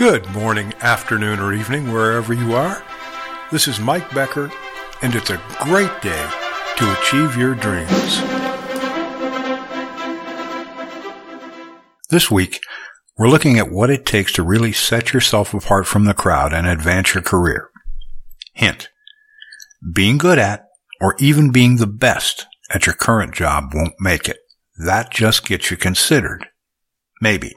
Good morning, afternoon, or evening, wherever you are. This is Mike Becker, and it's a great day to achieve your dreams. This week, we're looking at what it takes to really set yourself apart from the crowd and advance your career. Hint. Being good at, or even being the best at your current job won't make it. That just gets you considered. Maybe.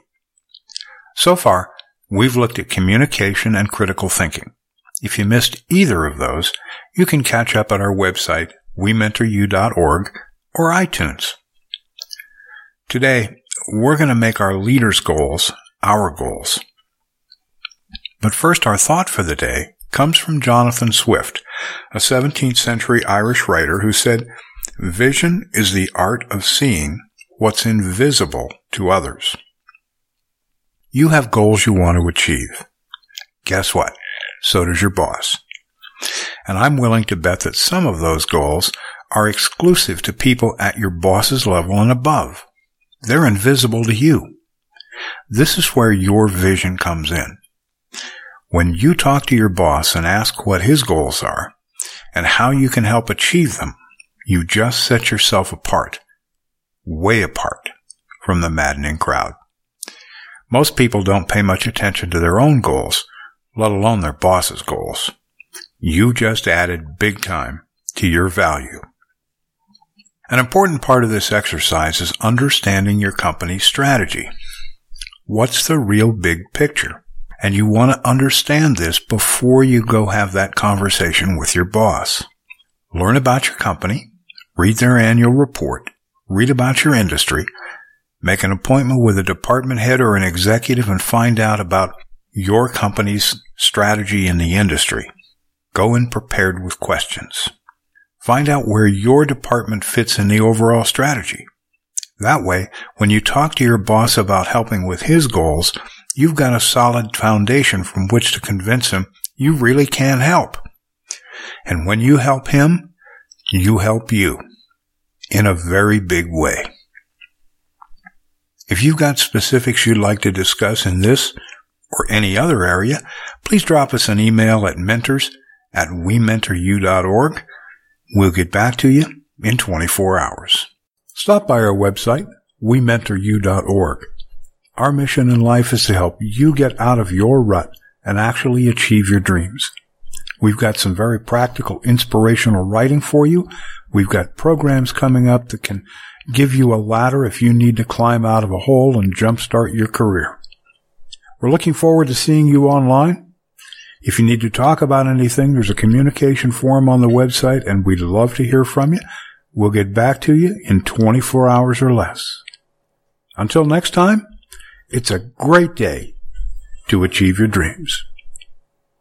So far, we've looked at communication and critical thinking. If you missed either of those, you can catch up at our website, wementoryou.org or iTunes. Today, we're going to make our leaders' goals our goals. But first, our thought for the day comes from Jonathan Swift, a 17th century Irish writer who said, Vision is the art of seeing what's invisible to others. You have goals you want to achieve. Guess what? So does your boss. And I'm willing to bet that some of those goals are exclusive to people at your boss's level and above. They're invisible to you. This is where your vision comes in. When you talk to your boss and ask what his goals are and how you can help achieve them, you just set yourself apart, way apart from the maddening crowd. Most people don't pay much attention to their own goals, let alone their boss's goals. You just added big time to your value. An important part of this exercise is understanding your company's strategy. What's the real big picture? And you want to understand this before you go have that conversation with your boss. Learn about your company, read their annual report, read about your industry, Make an appointment with a department head or an executive and find out about your company's strategy in the industry. Go in prepared with questions. Find out where your department fits in the overall strategy. That way, when you talk to your boss about helping with his goals, you've got a solid foundation from which to convince him you really can help. And when you help him, you help you in a very big way. If you've got specifics you'd like to discuss in this or any other area, please drop us an email at mentors at wementoryou.org. We'll get back to you in 24 hours. Stop by our website, wementoryou.org. Our mission in life is to help you get out of your rut and actually achieve your dreams. We've got some very practical, inspirational writing for you. We've got programs coming up that can give you a ladder if you need to climb out of a hole and jumpstart your career. We're looking forward to seeing you online. If you need to talk about anything, there's a communication form on the website and we'd love to hear from you. We'll get back to you in 24 hours or less. Until next time, it's a great day to achieve your dreams.